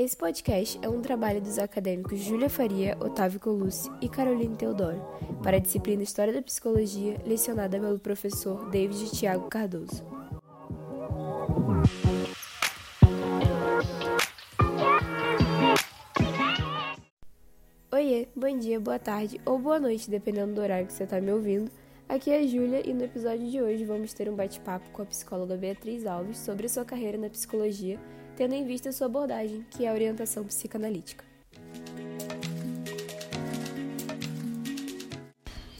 Esse podcast é um trabalho dos acadêmicos Júlia Faria, Otávio Colucci e Caroline Teodoro, para a disciplina História da Psicologia, lecionada pelo professor David Tiago Cardoso. Oiê, bom dia, boa tarde ou boa noite, dependendo do horário que você está me ouvindo. Aqui é a Júlia e no episódio de hoje vamos ter um bate-papo com a psicóloga Beatriz Alves sobre sua carreira na psicologia tendo em vista sua abordagem, que é a orientação psicanalítica.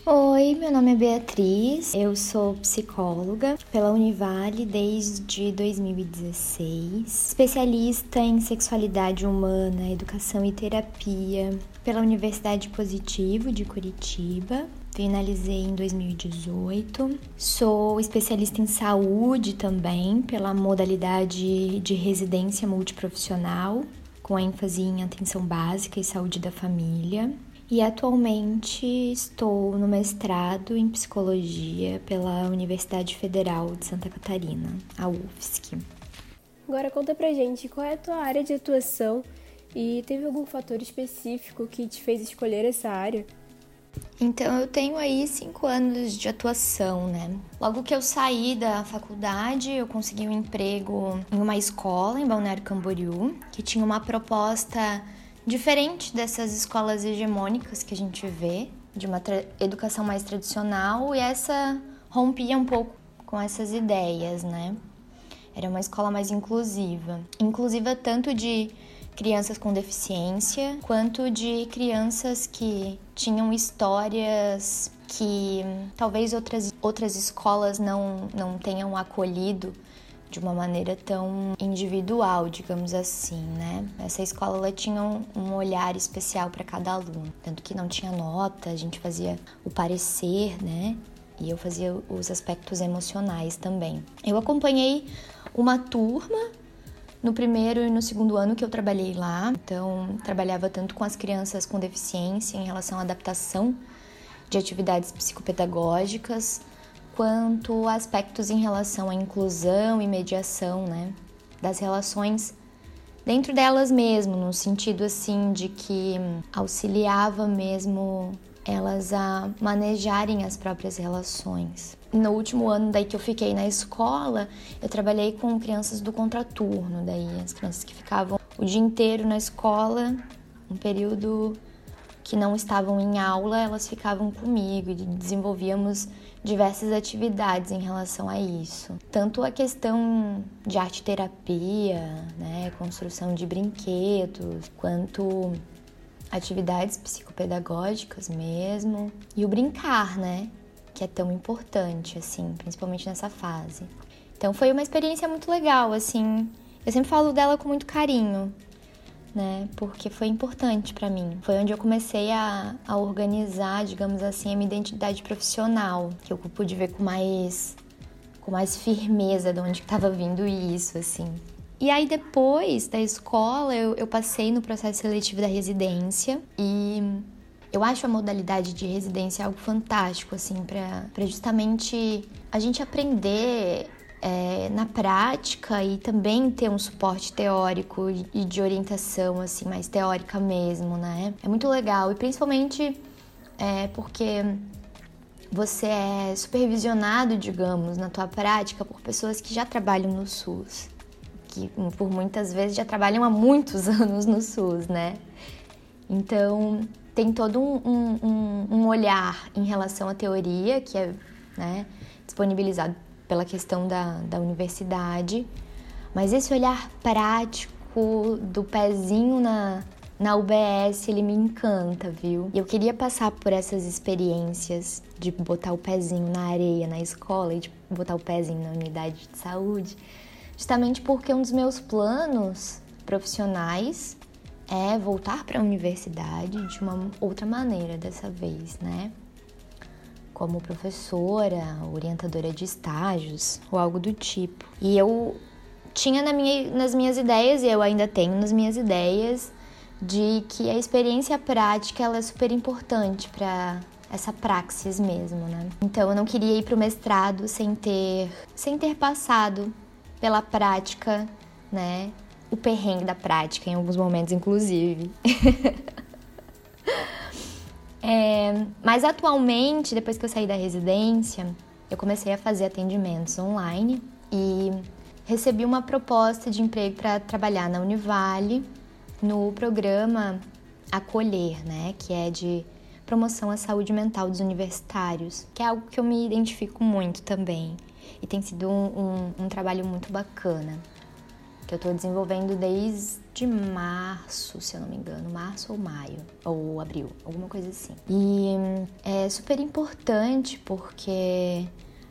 Oi, meu nome é Beatriz, eu sou psicóloga pela Univale desde 2016, especialista em sexualidade humana, educação e terapia pela Universidade Positivo de Curitiba finalizei em 2018. Sou especialista em saúde também, pela modalidade de residência multiprofissional, com ênfase em atenção básica e saúde da família. E atualmente estou no mestrado em psicologia pela Universidade Federal de Santa Catarina, a UFSC. Agora conta pra gente qual é a tua área de atuação e teve algum fator específico que te fez escolher essa área? Então eu tenho aí cinco anos de atuação, né? Logo que eu saí da faculdade, eu consegui um emprego em uma escola em Balneário Camboriú, que tinha uma proposta diferente dessas escolas hegemônicas que a gente vê, de uma educação mais tradicional, e essa rompia um pouco com essas ideias, né? Era uma escola mais inclusiva. Inclusiva tanto de crianças com deficiência, quanto de crianças que tinham histórias que talvez outras, outras escolas não, não tenham acolhido de uma maneira tão individual, digamos assim, né? Essa escola ela tinha um, olhar especial para cada aluno, tanto que não tinha nota, a gente fazia o parecer, né? E eu fazia os aspectos emocionais também. Eu acompanhei uma turma no primeiro e no segundo ano que eu trabalhei lá. Então, trabalhava tanto com as crianças com deficiência em relação à adaptação de atividades psicopedagógicas, quanto aspectos em relação à inclusão e mediação, né, das relações dentro delas mesmo, no sentido assim de que auxiliava mesmo elas a manejarem as próprias relações. No último ano daí que eu fiquei na escola, eu trabalhei com crianças do contraturno, daí as crianças que ficavam o dia inteiro na escola, um período que não estavam em aula, elas ficavam comigo e desenvolvíamos diversas atividades em relação a isso. Tanto a questão de arte terapia, né, construção de brinquedos, quanto atividades psicopedagógicas mesmo e o brincar, né? Que é tão importante, assim, principalmente nessa fase. Então foi uma experiência muito legal, assim. Eu sempre falo dela com muito carinho, né? Porque foi importante para mim. Foi onde eu comecei a, a organizar, digamos assim, a minha identidade profissional, que eu pude ver com mais com mais firmeza de onde estava vindo isso, assim. E aí, depois da escola, eu, eu passei no processo seletivo da residência. E eu acho a modalidade de residência algo fantástico, assim, para justamente a gente aprender é, na prática e também ter um suporte teórico e de orientação, assim, mais teórica mesmo, né? É muito legal. E principalmente é, porque você é supervisionado, digamos, na tua prática por pessoas que já trabalham no SUS que por muitas vezes já trabalham há muitos anos no SUS, né? Então tem todo um, um, um olhar em relação à teoria que é né, disponibilizado pela questão da, da universidade, mas esse olhar prático do pezinho na, na UBS, ele me encanta, viu? Eu queria passar por essas experiências de botar o pezinho na areia na escola e de botar o pezinho na unidade de saúde justamente porque um dos meus planos profissionais é voltar para a universidade de uma outra maneira dessa vez, né? Como professora, orientadora de estágios ou algo do tipo. E eu tinha na minha, nas minhas ideias, e eu ainda tenho nas minhas ideias, de que a experiência prática ela é super importante para essa praxis mesmo, né? Então eu não queria ir para o mestrado sem ter, sem ter passado pela prática, né, o perrengue da prática em alguns momentos, inclusive. é, mas atualmente, depois que eu saí da residência, eu comecei a fazer atendimentos online e recebi uma proposta de emprego para trabalhar na Univale no programa Acolher, né, que é de promoção à saúde mental dos universitários, que é algo que eu me identifico muito também e tem sido um, um, um trabalho muito bacana que eu estou desenvolvendo desde março, se eu não me engano, março ou maio, ou abril, alguma coisa assim. E é super importante porque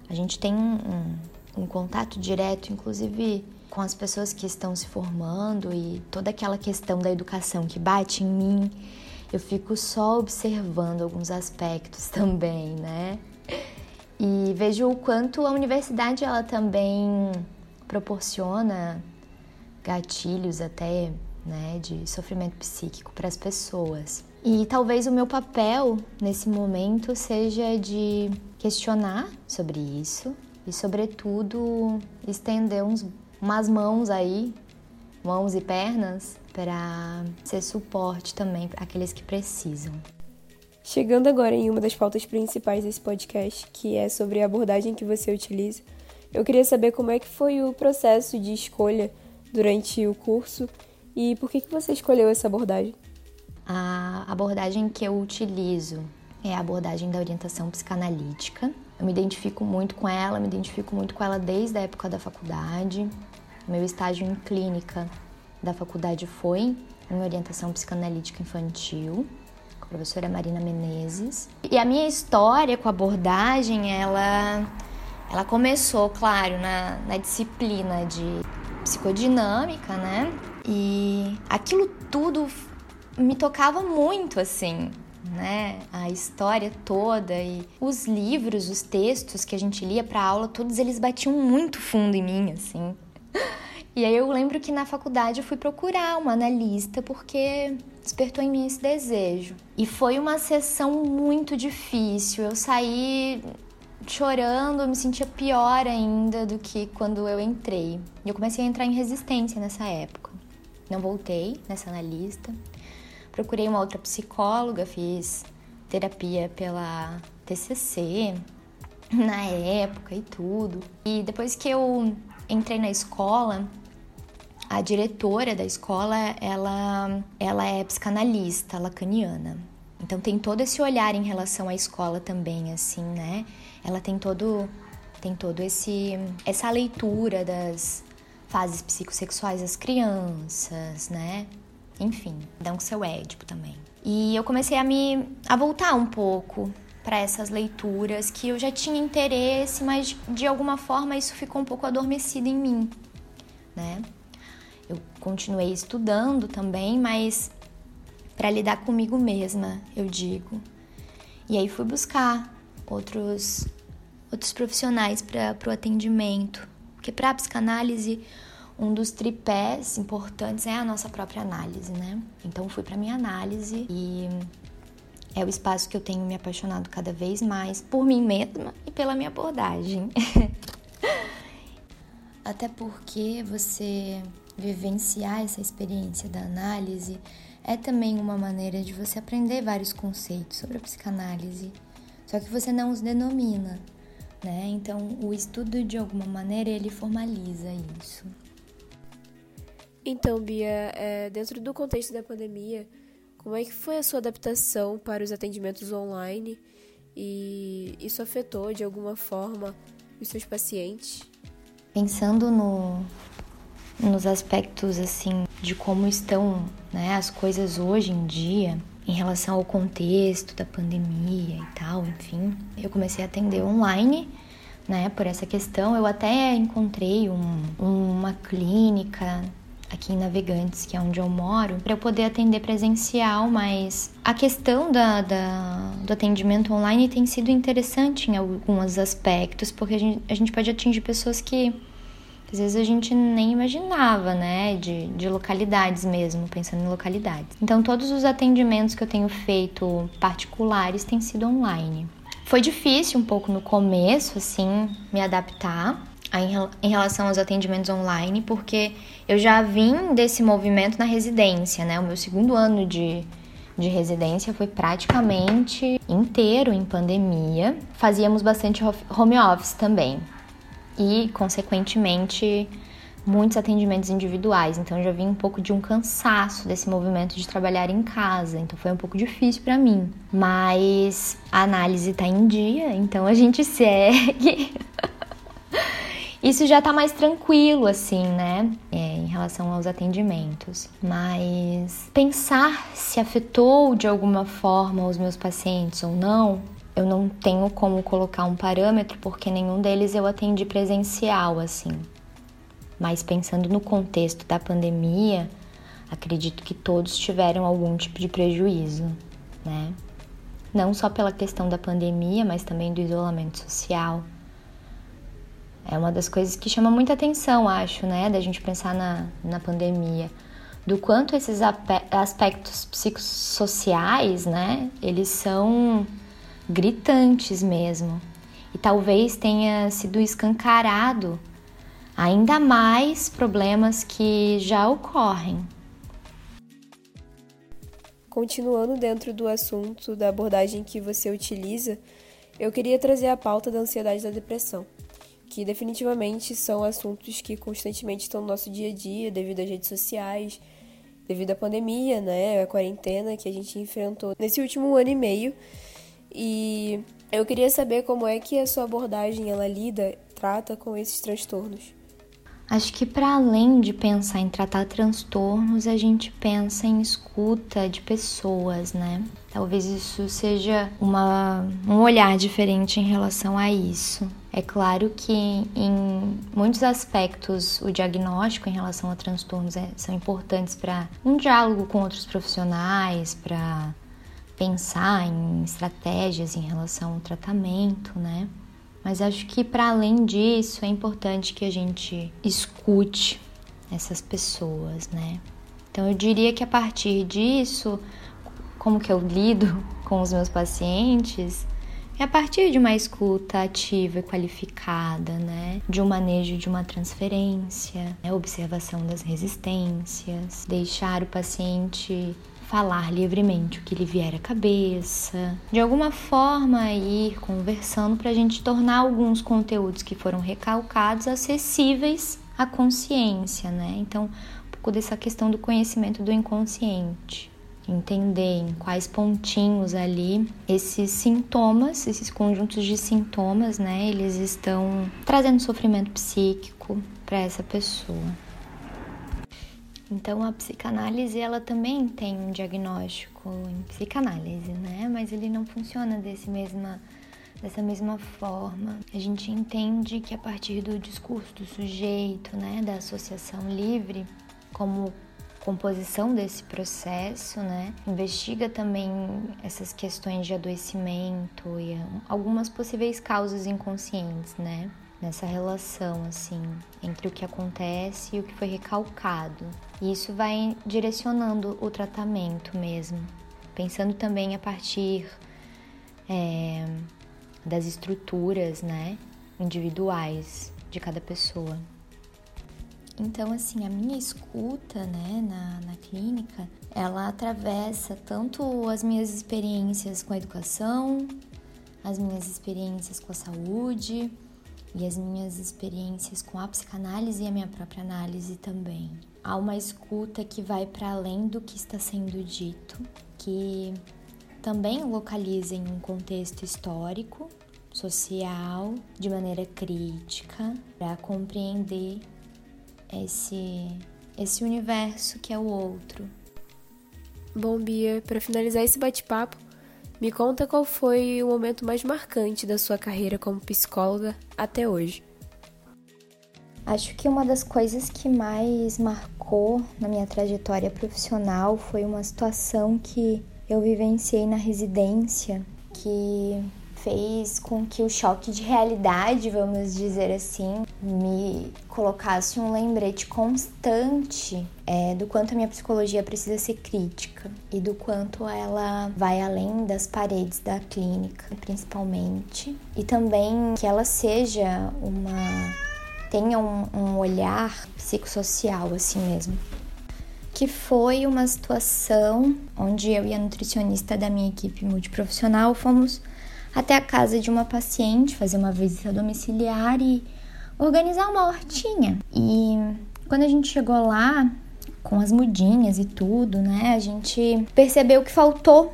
a gente tem um, um contato direto, inclusive com as pessoas que estão se formando e toda aquela questão da educação que bate em mim, eu fico só observando alguns aspectos também, né? E vejo o quanto a universidade ela também proporciona gatilhos até, né, de sofrimento psíquico para as pessoas. E talvez o meu papel nesse momento seja de questionar sobre isso e, sobretudo, estender uns, umas mãos aí, mãos e pernas, para ser suporte também para aqueles que precisam. Chegando agora em uma das pautas principais desse podcast, que é sobre a abordagem que você utiliza, eu queria saber como é que foi o processo de escolha durante o curso e por que, que você escolheu essa abordagem? A abordagem que eu utilizo é a abordagem da orientação psicanalítica. Eu me identifico muito com ela, me identifico muito com ela desde a época da faculdade. Meu estágio em clínica da faculdade foi em orientação psicanalítica infantil, professora Marina Menezes. E a minha história com a abordagem, ela, ela começou, claro, na, na disciplina de psicodinâmica, né? E aquilo tudo me tocava muito, assim, né? A história toda e os livros, os textos que a gente lia para aula, todos eles batiam muito fundo em mim, assim. E aí eu lembro que na faculdade eu fui procurar uma analista porque despertou em mim esse desejo. E foi uma sessão muito difícil. Eu saí chorando, eu me sentia pior ainda do que quando eu entrei. Eu comecei a entrar em resistência nessa época. Não voltei nessa analista. Procurei uma outra psicóloga, fiz terapia pela TCC na época e tudo. E depois que eu entrei na escola, a diretora da escola, ela, ela é psicanalista lacaniana. Então tem todo esse olhar em relação à escola também, assim, né? Ela tem todo tem todo esse essa leitura das fases psicossexuais das crianças, né? Enfim, dá um seu édipo também. E eu comecei a me a voltar um pouco para essas leituras que eu já tinha interesse, mas de alguma forma isso ficou um pouco adormecido em mim, né? Eu continuei estudando também, mas para lidar comigo mesma, eu digo. E aí fui buscar outros outros profissionais para o atendimento, porque para a psicanálise um dos tripés importantes é a nossa própria análise, né? Então fui para minha análise e é o espaço que eu tenho me apaixonado cada vez mais por mim mesma e pela minha abordagem. Até porque você vivenciar essa experiência da análise é também uma maneira de você aprender vários conceitos sobre a psicanálise, só que você não os denomina, né? Então, o estudo de alguma maneira ele formaliza isso. Então, Bia, é, dentro do contexto da pandemia, como é que foi a sua adaptação para os atendimentos online e isso afetou de alguma forma os seus pacientes? Pensando no, nos aspectos assim de como estão né, as coisas hoje em dia em relação ao contexto da pandemia e tal, enfim, eu comecei a atender online, né, por essa questão. Eu até encontrei um, uma clínica aqui em Navegantes, que é onde eu moro, para eu poder atender presencial, mas a questão da, da, do atendimento online tem sido interessante em alguns aspectos, porque a gente, a gente pode atingir pessoas que às vezes a gente nem imaginava, né? De, de localidades mesmo, pensando em localidades. Então, todos os atendimentos que eu tenho feito particulares têm sido online. Foi difícil um pouco no começo, assim, me adaptar. em relação aos atendimentos online, porque eu já vim desse movimento na residência, né? O meu segundo ano de, de residência foi praticamente inteiro em pandemia. Fazíamos bastante home office também. E, consequentemente, muitos atendimentos individuais. Então, eu já vim um pouco de um cansaço desse movimento de trabalhar em casa. Então, foi um pouco difícil para mim. Mas a análise tá em dia, então a gente segue. Isso já tá mais tranquilo, assim, né? É, em relação aos atendimentos. Mas pensar se afetou de alguma forma os meus pacientes ou não, eu não tenho como colocar um parâmetro, porque nenhum deles eu atendi presencial, assim. Mas pensando no contexto da pandemia, acredito que todos tiveram algum tipo de prejuízo, né? Não só pela questão da pandemia, mas também do isolamento social. É uma das coisas que chama muita atenção, acho, né, da gente pensar na, na pandemia. Do quanto esses aspectos psicossociais, né, eles são gritantes mesmo. E talvez tenha sido escancarado ainda mais problemas que já ocorrem. Continuando dentro do assunto da abordagem que você utiliza, eu queria trazer a pauta da ansiedade e da depressão que definitivamente são assuntos que constantemente estão no nosso dia a dia devido às redes sociais, devido à pandemia, né, a quarentena que a gente enfrentou nesse último ano e meio. E eu queria saber como é que a sua abordagem ela lida, trata com esses transtornos. Acho que para além de pensar em tratar transtornos, a gente pensa em escuta de pessoas, né? Talvez isso seja uma, um olhar diferente em relação a isso. É claro que em muitos aspectos o diagnóstico em relação a transtornos é, são importantes para um diálogo com outros profissionais, para pensar em estratégias em relação ao tratamento, né? Mas acho que para além disso é importante que a gente escute essas pessoas, né? Então eu diria que a partir disso, como que eu lido com os meus pacientes, é a partir de uma escuta ativa e qualificada, né? De um manejo de uma transferência, né? observação das resistências, deixar o paciente falar livremente o que lhe vier à cabeça, de alguma forma ir conversando para a gente tornar alguns conteúdos que foram recalcados acessíveis à consciência, né? Então, um pouco dessa questão do conhecimento do inconsciente. Entender em quais pontinhos ali esses sintomas, esses conjuntos de sintomas, né, eles estão trazendo sofrimento psíquico para essa pessoa. Então a psicanálise ela também tem um diagnóstico em psicanálise, né? Mas ele não funciona desse mesma dessa mesma forma. A gente entende que a partir do discurso do sujeito, né, da associação livre, como composição desse processo, né, investiga também essas questões de adoecimento e algumas possíveis causas inconscientes, né? Nessa relação assim entre o que acontece e o que foi recalcado. E isso vai direcionando o tratamento mesmo, pensando também a partir é, das estruturas, né, individuais de cada pessoa. Então, assim, a minha escuta, né, na, na clínica, ela atravessa tanto as minhas experiências com a educação, as minhas experiências com a saúde, e as minhas experiências com a psicanálise e a minha própria análise também. Há uma escuta que vai para além do que está sendo dito, que também localiza em um contexto histórico, social, de maneira crítica, para compreender esse, esse universo que é o outro. Bom, Bia, para finalizar esse bate-papo, me conta qual foi o momento mais marcante da sua carreira como psicóloga até hoje. Acho que uma das coisas que mais marcou na minha trajetória profissional foi uma situação que eu vivenciei na residência, que fez com que o choque de realidade, vamos dizer assim, me colocasse um lembrete constante é, do quanto a minha psicologia precisa ser crítica e do quanto ela vai além das paredes da clínica, principalmente, e também que ela seja uma tenha um, um olhar psicossocial assim mesmo. Que foi uma situação onde eu e a nutricionista da minha equipe multiprofissional fomos até a casa de uma paciente fazer uma visita domiciliar e organizar uma hortinha. E quando a gente chegou lá, com as mudinhas e tudo, né, a gente percebeu que faltou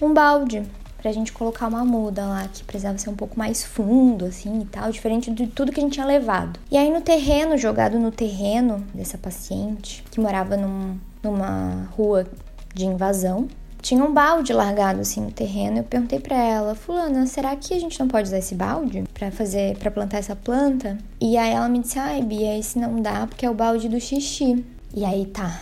um balde pra gente colocar uma muda lá, que precisava ser um pouco mais fundo, assim e tal, diferente de tudo que a gente tinha levado. E aí no terreno, jogado no terreno dessa paciente, que morava num, numa rua de invasão, tinha um balde largado assim no terreno. Eu perguntei para ela, fulana, será que a gente não pode usar esse balde para fazer, para plantar essa planta? E aí ela me disse, ai Bia, esse não dá porque é o balde do xixi. E aí tá,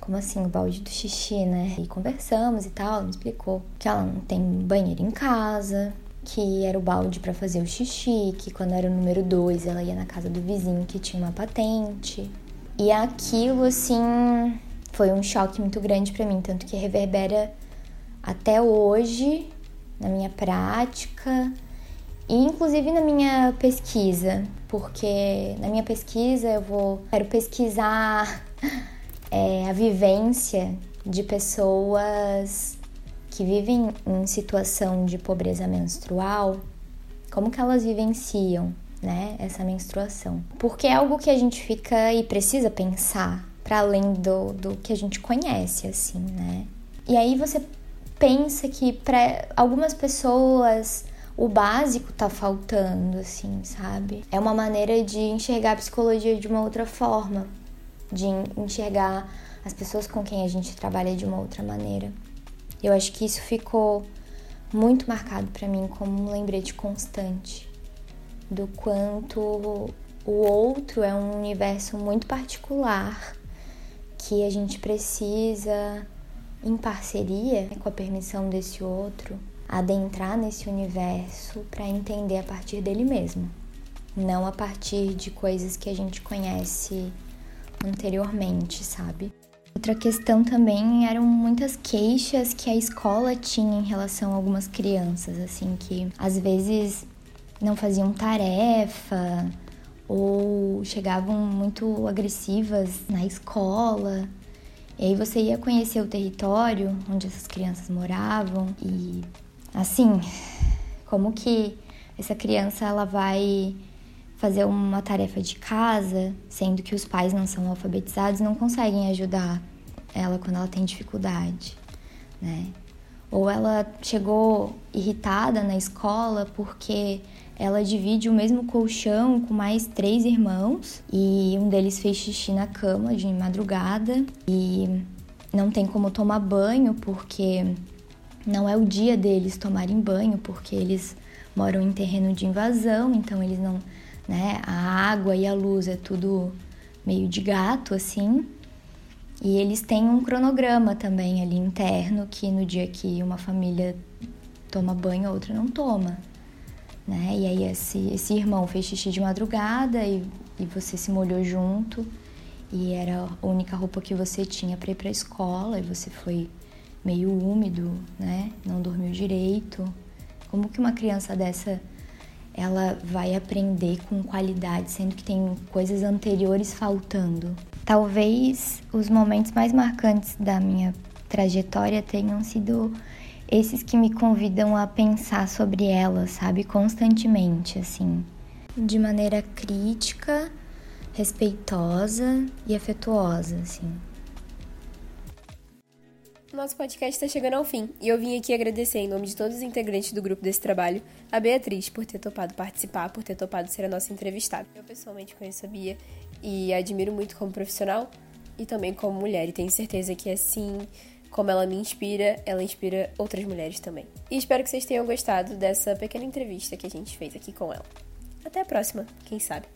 como assim o balde do xixi, né? E conversamos e tal, ela me explicou que ela não tem banheiro em casa, que era o balde para fazer o xixi, que quando era o número dois ela ia na casa do vizinho que tinha uma patente. E aquilo assim foi um choque muito grande para mim, tanto que reverbera até hoje na minha prática e inclusive na minha pesquisa, porque na minha pesquisa eu vou quero pesquisar é, a vivência de pessoas que vivem em situação de pobreza menstrual, como que elas vivenciam, né, essa menstruação. Porque é algo que a gente fica e precisa pensar para além do, do que a gente conhece, assim, né? E aí você pensa que para algumas pessoas o básico tá faltando, assim, sabe? É uma maneira de enxergar a psicologia de uma outra forma de enxergar as pessoas com quem a gente trabalha de uma outra maneira. Eu acho que isso ficou muito marcado para mim como um lembrete constante do quanto o outro é um universo muito particular que a gente precisa, em parceria com a permissão desse outro, adentrar nesse universo para entender a partir dele mesmo, não a partir de coisas que a gente conhece anteriormente, sabe? Outra questão também eram muitas queixas que a escola tinha em relação a algumas crianças, assim, que às vezes não faziam tarefa ou chegavam muito agressivas na escola. E aí você ia conhecer o território onde essas crianças moravam e assim, como que essa criança ela vai fazer uma tarefa de casa, sendo que os pais não são alfabetizados, não conseguem ajudar ela quando ela tem dificuldade, né? Ou ela chegou irritada na escola porque ela divide o mesmo colchão com mais três irmãos e um deles fez xixi na cama de madrugada e não tem como tomar banho porque não é o dia deles tomarem banho porque eles moram em terreno de invasão, então eles não né? A água e a luz é tudo meio de gato assim. E eles têm um cronograma também ali interno que no dia que uma família toma banho, a outra não toma. Né? E aí esse, esse irmão fez xixi de madrugada e, e você se molhou junto e era a única roupa que você tinha para ir para a escola e você foi meio úmido, né? Não dormiu direito. Como que uma criança dessa ela vai aprender com qualidade, sendo que tem coisas anteriores faltando. Talvez os momentos mais marcantes da minha trajetória tenham sido esses que me convidam a pensar sobre ela, sabe, constantemente, assim, de maneira crítica, respeitosa e afetuosa, assim. Nosso podcast está chegando ao fim e eu vim aqui agradecer, em nome de todos os integrantes do grupo desse trabalho, a Beatriz por ter topado participar, por ter topado ser a nossa entrevistada. Eu pessoalmente conheço a Bia e a admiro muito como profissional e também como mulher, e tenho certeza que assim como ela me inspira, ela inspira outras mulheres também. E espero que vocês tenham gostado dessa pequena entrevista que a gente fez aqui com ela. Até a próxima, quem sabe?